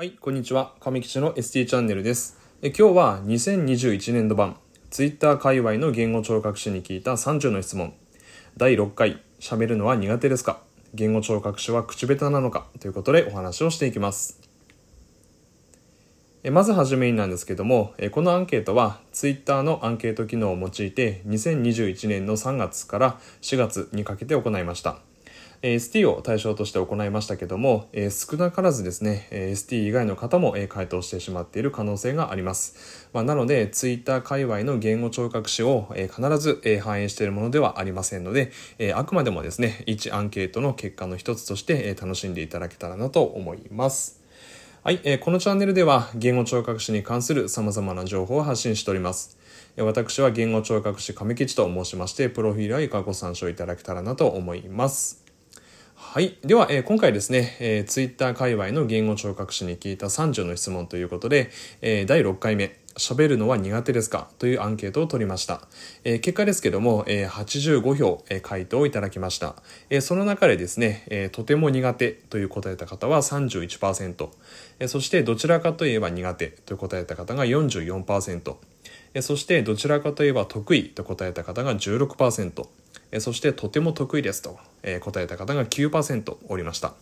はい、こんにちは。上吉の ST チャンネルです。え今日は2021年度版 Twitter 界隈の言語聴覚士に聞いた30の質問。第6回、喋るのは苦手ですか？言語聴覚士は口下手なのか？ということでお話をしていきます。えまずはじめになんですけども、えこのアンケートは Twitter のアンケート機能を用いて2021年の3月から4月にかけて行いました。ST を対象として行いましたけども、え少なからずですね、ST 以外の方も、え回答してしまっている可能性があります。まあ、なので、Twitter 界隈の言語聴覚士を、え必ず、え反映しているものではありませんので、えあくまでもですね、一アンケートの結果の一つとして、え楽しんでいただけたらなと思います。はい、えーこのチャンネルでは言語聴覚士に関する様々な情報を発信しております。私は言語聴覚士亀吉と申しまして、プロフィールは以下ご参照いただけたらなと思います。はい。では、えー今回ですね、えー、ツイッター界隈の言語聴覚士に聞いた30の質問ということで、えー第6回目、喋るのは苦手ですか？というアンケートを取りました。えー結果ですけども、えー85票、えー回答をいただきました。えーその中でですね、えーとても苦手という答えた方は31%、えーそしてどちらかといえば苦手という答えた方が44%、そしてどちらかといえば得意と答えた方が16%、そしてとても得意ですと、答えた方が9%おりました。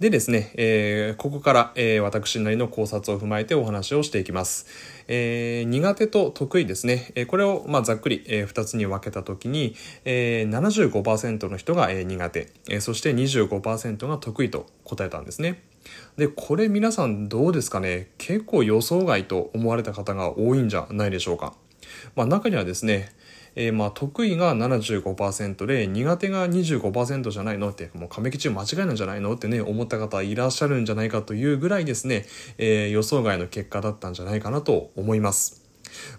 でですね、えーここから、えー私なりの考察を踏まえてお話をしていきます。えー苦手と得意ですね。えこれを、まあ、ざっくり、え2つに分けたときに、え75%の人が、え苦手、えそして25%が得意と答えたんですね。で、これ皆さんどうですかね？結構予想外と思われた方が多いんじゃないでしょうか。まあ、中にはですね、えーまあ得意が75%で苦手が25%じゃないの？ってもう亀吉間違いなんじゃないの？ってね思った方いらっしゃるんじゃないかというぐらいですね、えー予想外の結果だったんじゃないかなと思います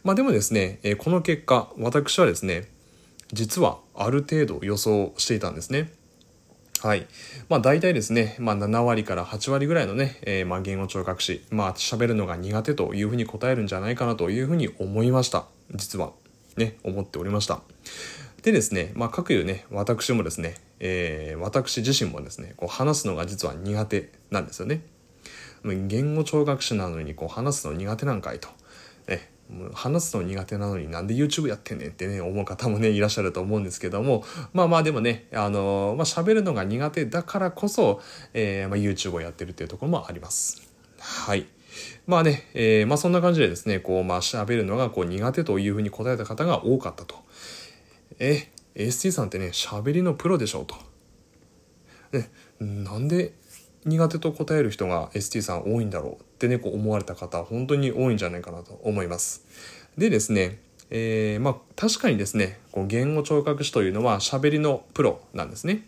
まあでもですね、えーこの結果私はですね実はある程度予想していたんですねはい。まあ大体ですね、まあ7割から8割ぐらいのね、えーまあ言語聴覚士、まあ喋るのが苦手というふうに答えるんじゃないかなというふうに思いました。実は。ね、思っておりました。でですね、まあ各有ね、私もですね、えー私自身もですね、こう話すのが実は苦手なんですよね。言語聴覚士なのにこう話すの苦手なんかいと。ね、話すの苦手なのになんで YouTube やってんねんってね思う方もねいらっしゃると思うんですけどもまあまあでもねあのまあ喋るのが苦手だからこそ、えーまあ、YouTube をやってるっていうところもありますはいまあね、えーまあそんな感じでですねこうまあ喋るのがこう苦手というふうに答えた方が多かったと。え ST さんってね喋りのプロでしょうと。ね、なんで苦手と答える人が ST さん多いんだろうってねこう思われた方本当に多いんじゃないかなと思います。でですねえーまあ確かにですねこう言語聴覚士というのは喋りのプロなんですね。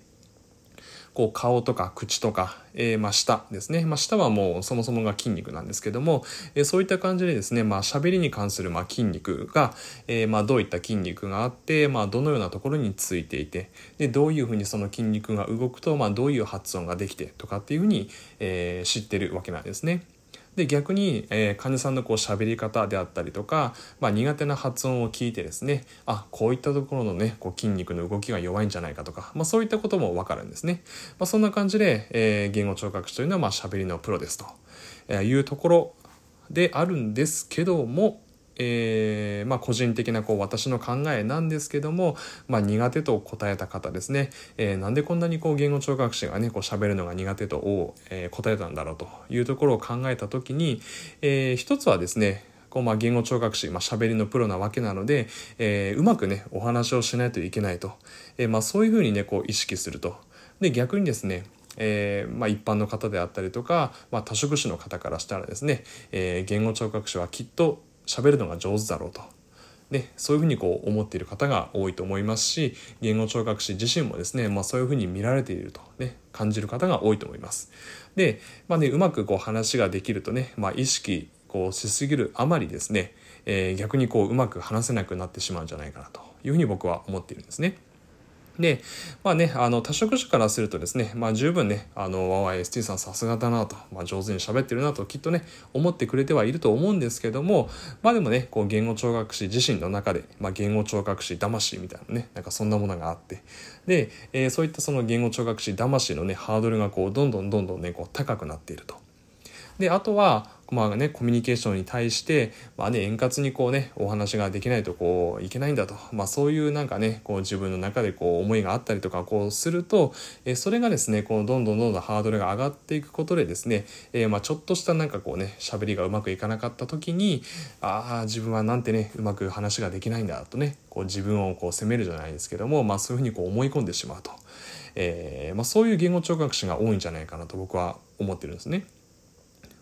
こう顔とか口とか、えーまあ、舌ですね、まあ、舌はもうそもそもが筋肉なんですけども、えーそういった感じでですね、まあ、喋りに関するまあ筋肉が、えーまあ、どういった筋肉があって、まあ、どのようなところについていてでどういうふうにその筋肉が動くと、まあ、どういう発音ができてとかっていうふうに、えー知ってるわけなんですね。で逆に、えー患者さんのこう喋り方であったりとか、まあ、苦手な発音を聞いてですねあこういったところのねこう筋肉の動きが弱いんじゃないかとか、まあ、そういったことも分かるんですね、まあ、そんな感じで、えー言語聴覚士というのはまあ喋りのプロですとえいうところであるんですけどもえーまあ、個人的なこう私の考えなんですけども、まあ、苦手と答えた方ですね、えーなんでこんなにこう言語聴覚士がねこう喋るのが苦手とを、えー答えたんだろうというところを考えた時に、えー一つはですねこうまあ言語聴覚士、まあ、喋りのプロなわけなので、えーうまくねお話をしないといけないと、えーまあ、そういうふうにねこう意識すると。で逆にですねえーまあ、一般の方であったりとか、まあ、多職種の方からしたらですね、えー言語聴覚士はきっと喋るのが上手だろうと。ね、そういうふうにこう思っている方が多いと思いますし言語聴覚士自身もですね、まあ、そういうふうに見られていると、ね、感じる方が多いと思います。で、まあね、うまくこう話ができるとね、まあ、意識こうしすぎるあまりですね、えー逆にこううまく話せなくなってしまうんじゃないかなというふうに僕は思っているんですね。で、まあね、あの、多職種からするとですね、まあ十分ね、あの、わわ ST さんさすがだなと、まあ上手に喋ってるなと、きっとね、思ってくれてはいると思うんですけども、まあでもね、こう、言語聴覚士自身の中で、まあ言語聴覚士魂みたいなね、なんかそんなものがあって、で、えーそういったその言語聴覚士魂のね、ハードルがこう、どんどんどんどんね、こう、高くなっていると。であとはまあね、コミュニケーションに対して、まあね、円滑にこうね、お話ができないとこう、いけないんだと。まあそういうなんかね、こう自分の中でこう思いがあったりとかこうすると、えそれがですね、こうどんどんどんどんハードルが上がっていくことでですね、えー、まあちょっとしたなんかこうね、喋りがうまくいかなかった時に、ああ、自分はなんてね、うまく話ができないんだとね、こう自分をこう責めるじゃないですけども、まあそういうふうにこう思い込んでしまうと。えー、まあそういう言語聴覚士が多いんじゃないかなと僕は思ってるんですね。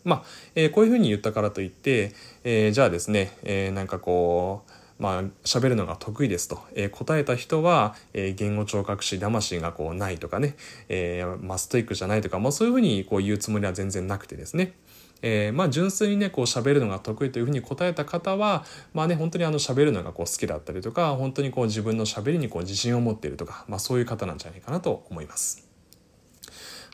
まあ、えー、こういうふうに言ったからといって、えー、じゃあですね、えー、なんかこうまあ喋るのが得意ですと、えー、答えた人は、えー、言語聴覚士魂がこうないとかね、えー、マストイックじゃないとか、まあ、そういうふうにこう言うつもりは全然なくてですね、えー、まあ純粋にねこう喋るのが得意というふうに答えた方はまあね本当にあの喋るのがこう好きだったりとか本当にこう自分の喋りにこう自信を持っているとか、まあ、そういう方なんじゃないかなと思います。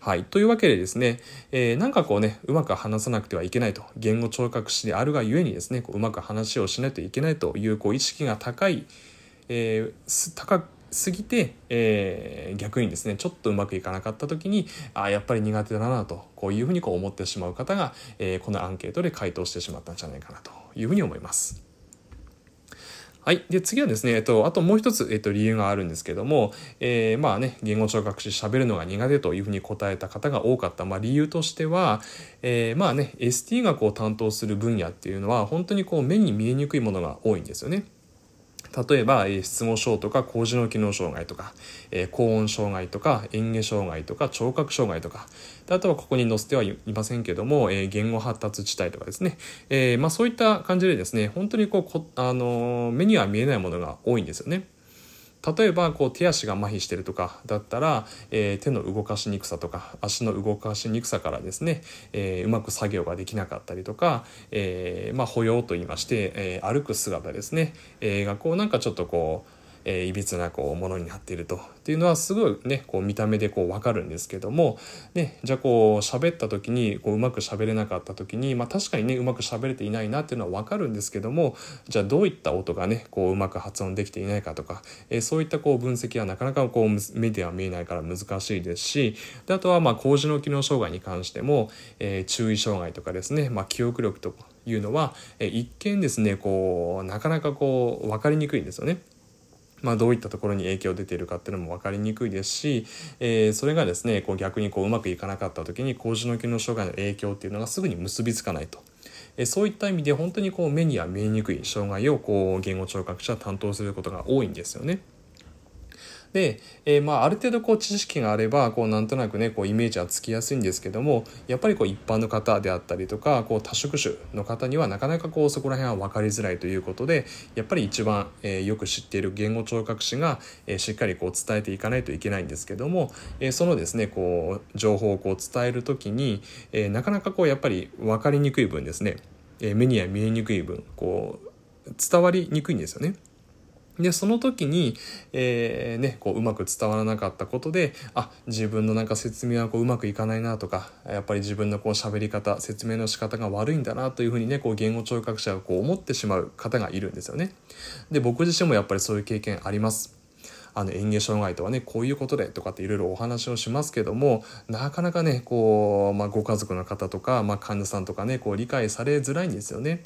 はい。というわけでですね、えー、なんかこうね、うまく話さなくてはいけないと、言語聴覚士であるがゆえにですね、こううまく話をしないといけないというこう意識が高い、えー、高すぎて、えー、逆にですねちょっとうまくいかなかった時にあやっぱり苦手だなとこういうふうにこう思ってしまう方が、えー、このアンケートで回答してしまったんじゃないかなというふうに思います。はい。で、次はですね、えっと、あともう一つ、えっと、理由があるんですけども、えー、まあね、言語聴覚士喋るのが苦手というふうに答えた方が多かった、まあ、理由としては、えー、まあね、ST 学を担当する分野っていうのは、本当にこう、目に見えにくいものが多いんですよね。例えば、え失語症とか高次脳機能障害とか、え高音障害とか嚥下障害とか聴覚障害とかあとはここに載せてはいませんけども、え言語発達地帯とかですね、えまあ、そういった感じでですね本当にこうこ、あの目には見えないものが多いんですよね。例えばこう手足が麻痺してるとかだったら、えー、手の動かしにくさとか足の動かしにくさからですね、えー、うまく作業ができなかったりとか、えー、まあ、歩様といいまして、え歩く姿ですね、えがこうなんかちょっとこうえー、いびつなこうものになっているとっていうのはすごいねこう見た目でこう分かるんですけども、ね、じゃあこう喋った時にこううまく喋れなかった時に、まあ、確かにねうまく喋れていないなっていうのは分かるんですけどもじゃあどういった音がねこううまく発音できていないかとか、えー、そういったこう分析はなかなかこう目では見えないから難しいですしであとはまあ高次脳機能障害に関しても、えー、注意障害とかですね、まあ、記憶力というのは、え、一見ですねこうなかなかこう分かりにくいんですよね。まあ、どういったところに影響出ているかっていうのも分かりにくいですし、えー、それがですねこう逆にこううまくいかなかった時に高次の機能障害の影響っていうのがすぐに結びつかないと。えそういった意味で本当にこう目には見えにくい障害をこう言語聴覚者は担当することが多いんですよね。で、えー、まあある程度こう知識があればこうなんとなくねこうイメージはつきやすいんですけどもやっぱりこう一般の方であったりとかこう多職種の方にはなかなかこうそこら辺は分かりづらいということでやっぱり一番、え、よく知っている言語聴覚士が、え、しっかりこう伝えていかないといけないんですけども、えー、そのですねこう情報をこう伝える時に、えー、なかなかこうやっぱり分かりにくい分ですね、えー、目には見えにくい分こう伝わりにくいんですよね。で、その時に、えー、ね、こう、うまく伝わらなかったことで、あ、自分のなんか説明はこう、うまくいかないなとか、やっぱり自分のこう、喋り方、説明の仕方が悪いんだなというふうにね、こう、言語聴覚者がこう、思ってしまう方がいるんですよね。で、僕自身もやっぱりそういう経験あります。あの演芸障害とはねこういうことでとかっていろいろお話をしますけどもなかなかねこう、まあ、ご家族の方とか、まあ、患者さんとかねこう理解されづらいんですよね。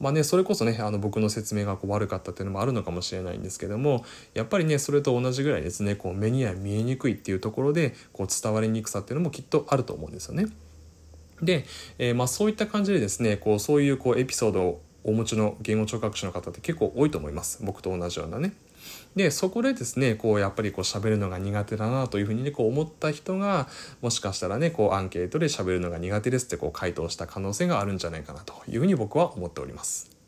まあね、それこそねあの僕の説明がこう悪かったっていうのもあるのかもしれないんですけどもやっぱりねそれと同じぐらいですねこう目には見えにくいっていうところでこう伝わりにくさっていうのもきっとあると思うんですよね。で、えー、まあ、そういった感じでですねこうそういうこうエピソードをお持ちの言語聴覚士の方って結構多いと思います僕と同じようなね。でそこでですねこうやっぱりこう喋るのが苦手だなというふうにねこう思った人がもしかしたらねこうアンケートで喋るのが苦手ですってこう回答した可能性があるんじゃないかなというふうに僕は思っております。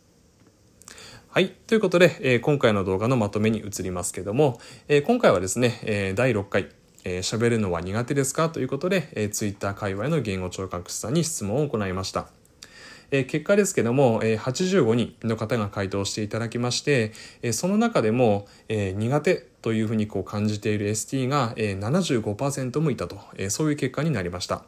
はい。ということで、えー、今回の動画のまとめに移りますけども、えー、今回はですね、えー、第6回、え喋るのは苦手ですかということで、えー、Twitter 界隈の言語聴覚士さんに質問を行いました。え結果ですけども、え85人の方が回答していただきまして、えその中でも、え苦手というふうにこう感じている ST が、え75%もいたと、えそういう結果になりました。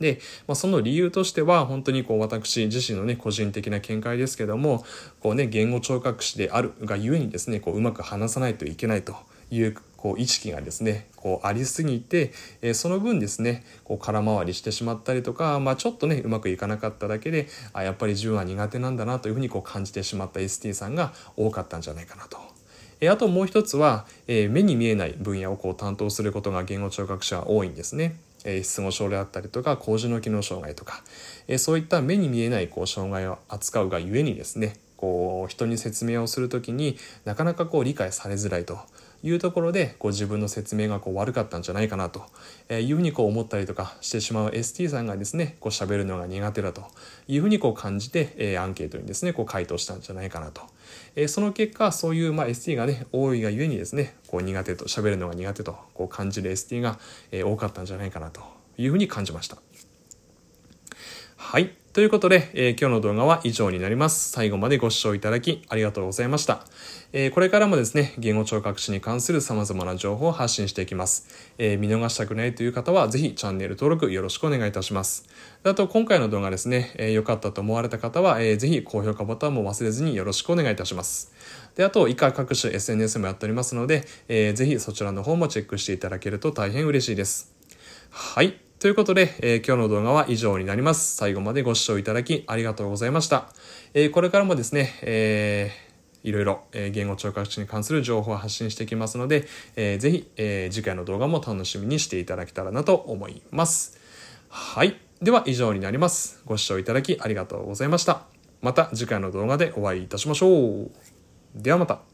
で、まあ、その理由としては、本当にこう私自身のね、個人的な見解ですけども、こうね、言語聴覚士であるがゆえにですね、こううまく話さないといけないというこう意識がですねこうありすぎて、え、その分ですねこう空回りしてしまったりとか、まあ、ちょっとねうまくいかなかっただけであやっぱり自分は苦手なんだなというふうにこう感じてしまった ST さんが多かったんじゃないかなと。え、あともう一つは、え、目に見えない分野をこう担当することが言語聴覚者は多いんですね。え失語症であったりとか高次の機能障害とか、えそういった目に見えないこう障害を扱うがゆえにですねこう人に説明をする時になかなかこう理解されづらいというところでこう自分の説明がこう悪かったんじゃないかなというふうにこう思ったりとかしてしまう ST さんがですねこう喋るのが苦手だというふうにこう感じて、アンケートにですねこう回答したんじゃないかなと、その結果そういうまあ ST がね多いがゆえにですねこう苦手と喋るのが苦手とこう感じる ST が、多かったんじゃないかなというふうに感じました。はい。ということで、えー、今日の動画は以上になります。最後までご視聴いただきありがとうございました。えー、これからもですね、言語聴覚士に関する様々な情報を発信していきます。えー、見逃したくないという方は、ぜひチャンネル登録よろしくお願いいたします。あと、今回の動画ですね、え良かったと思われた方は、えー、ぜひ高評価ボタンも忘れずによろしくお願いいたします。で、あと、以下各種 SNS もやっておりますので、えー、ぜひそちらの方もチェックしていただけると大変嬉しいです。はい。ということで、えー、今日の動画は以上になります。最後までご視聴いただきありがとうございました。えー、これからもですね、えー、いろいろ、えー、言語聴覚士に関する情報を発信していきますので、えー、ぜひ、えー、次回の動画も楽しみにしていただけたらなと思います。はい。では以上になります。ご視聴いただきありがとうございました。また次回の動画でお会いいたしましょう。ではまた。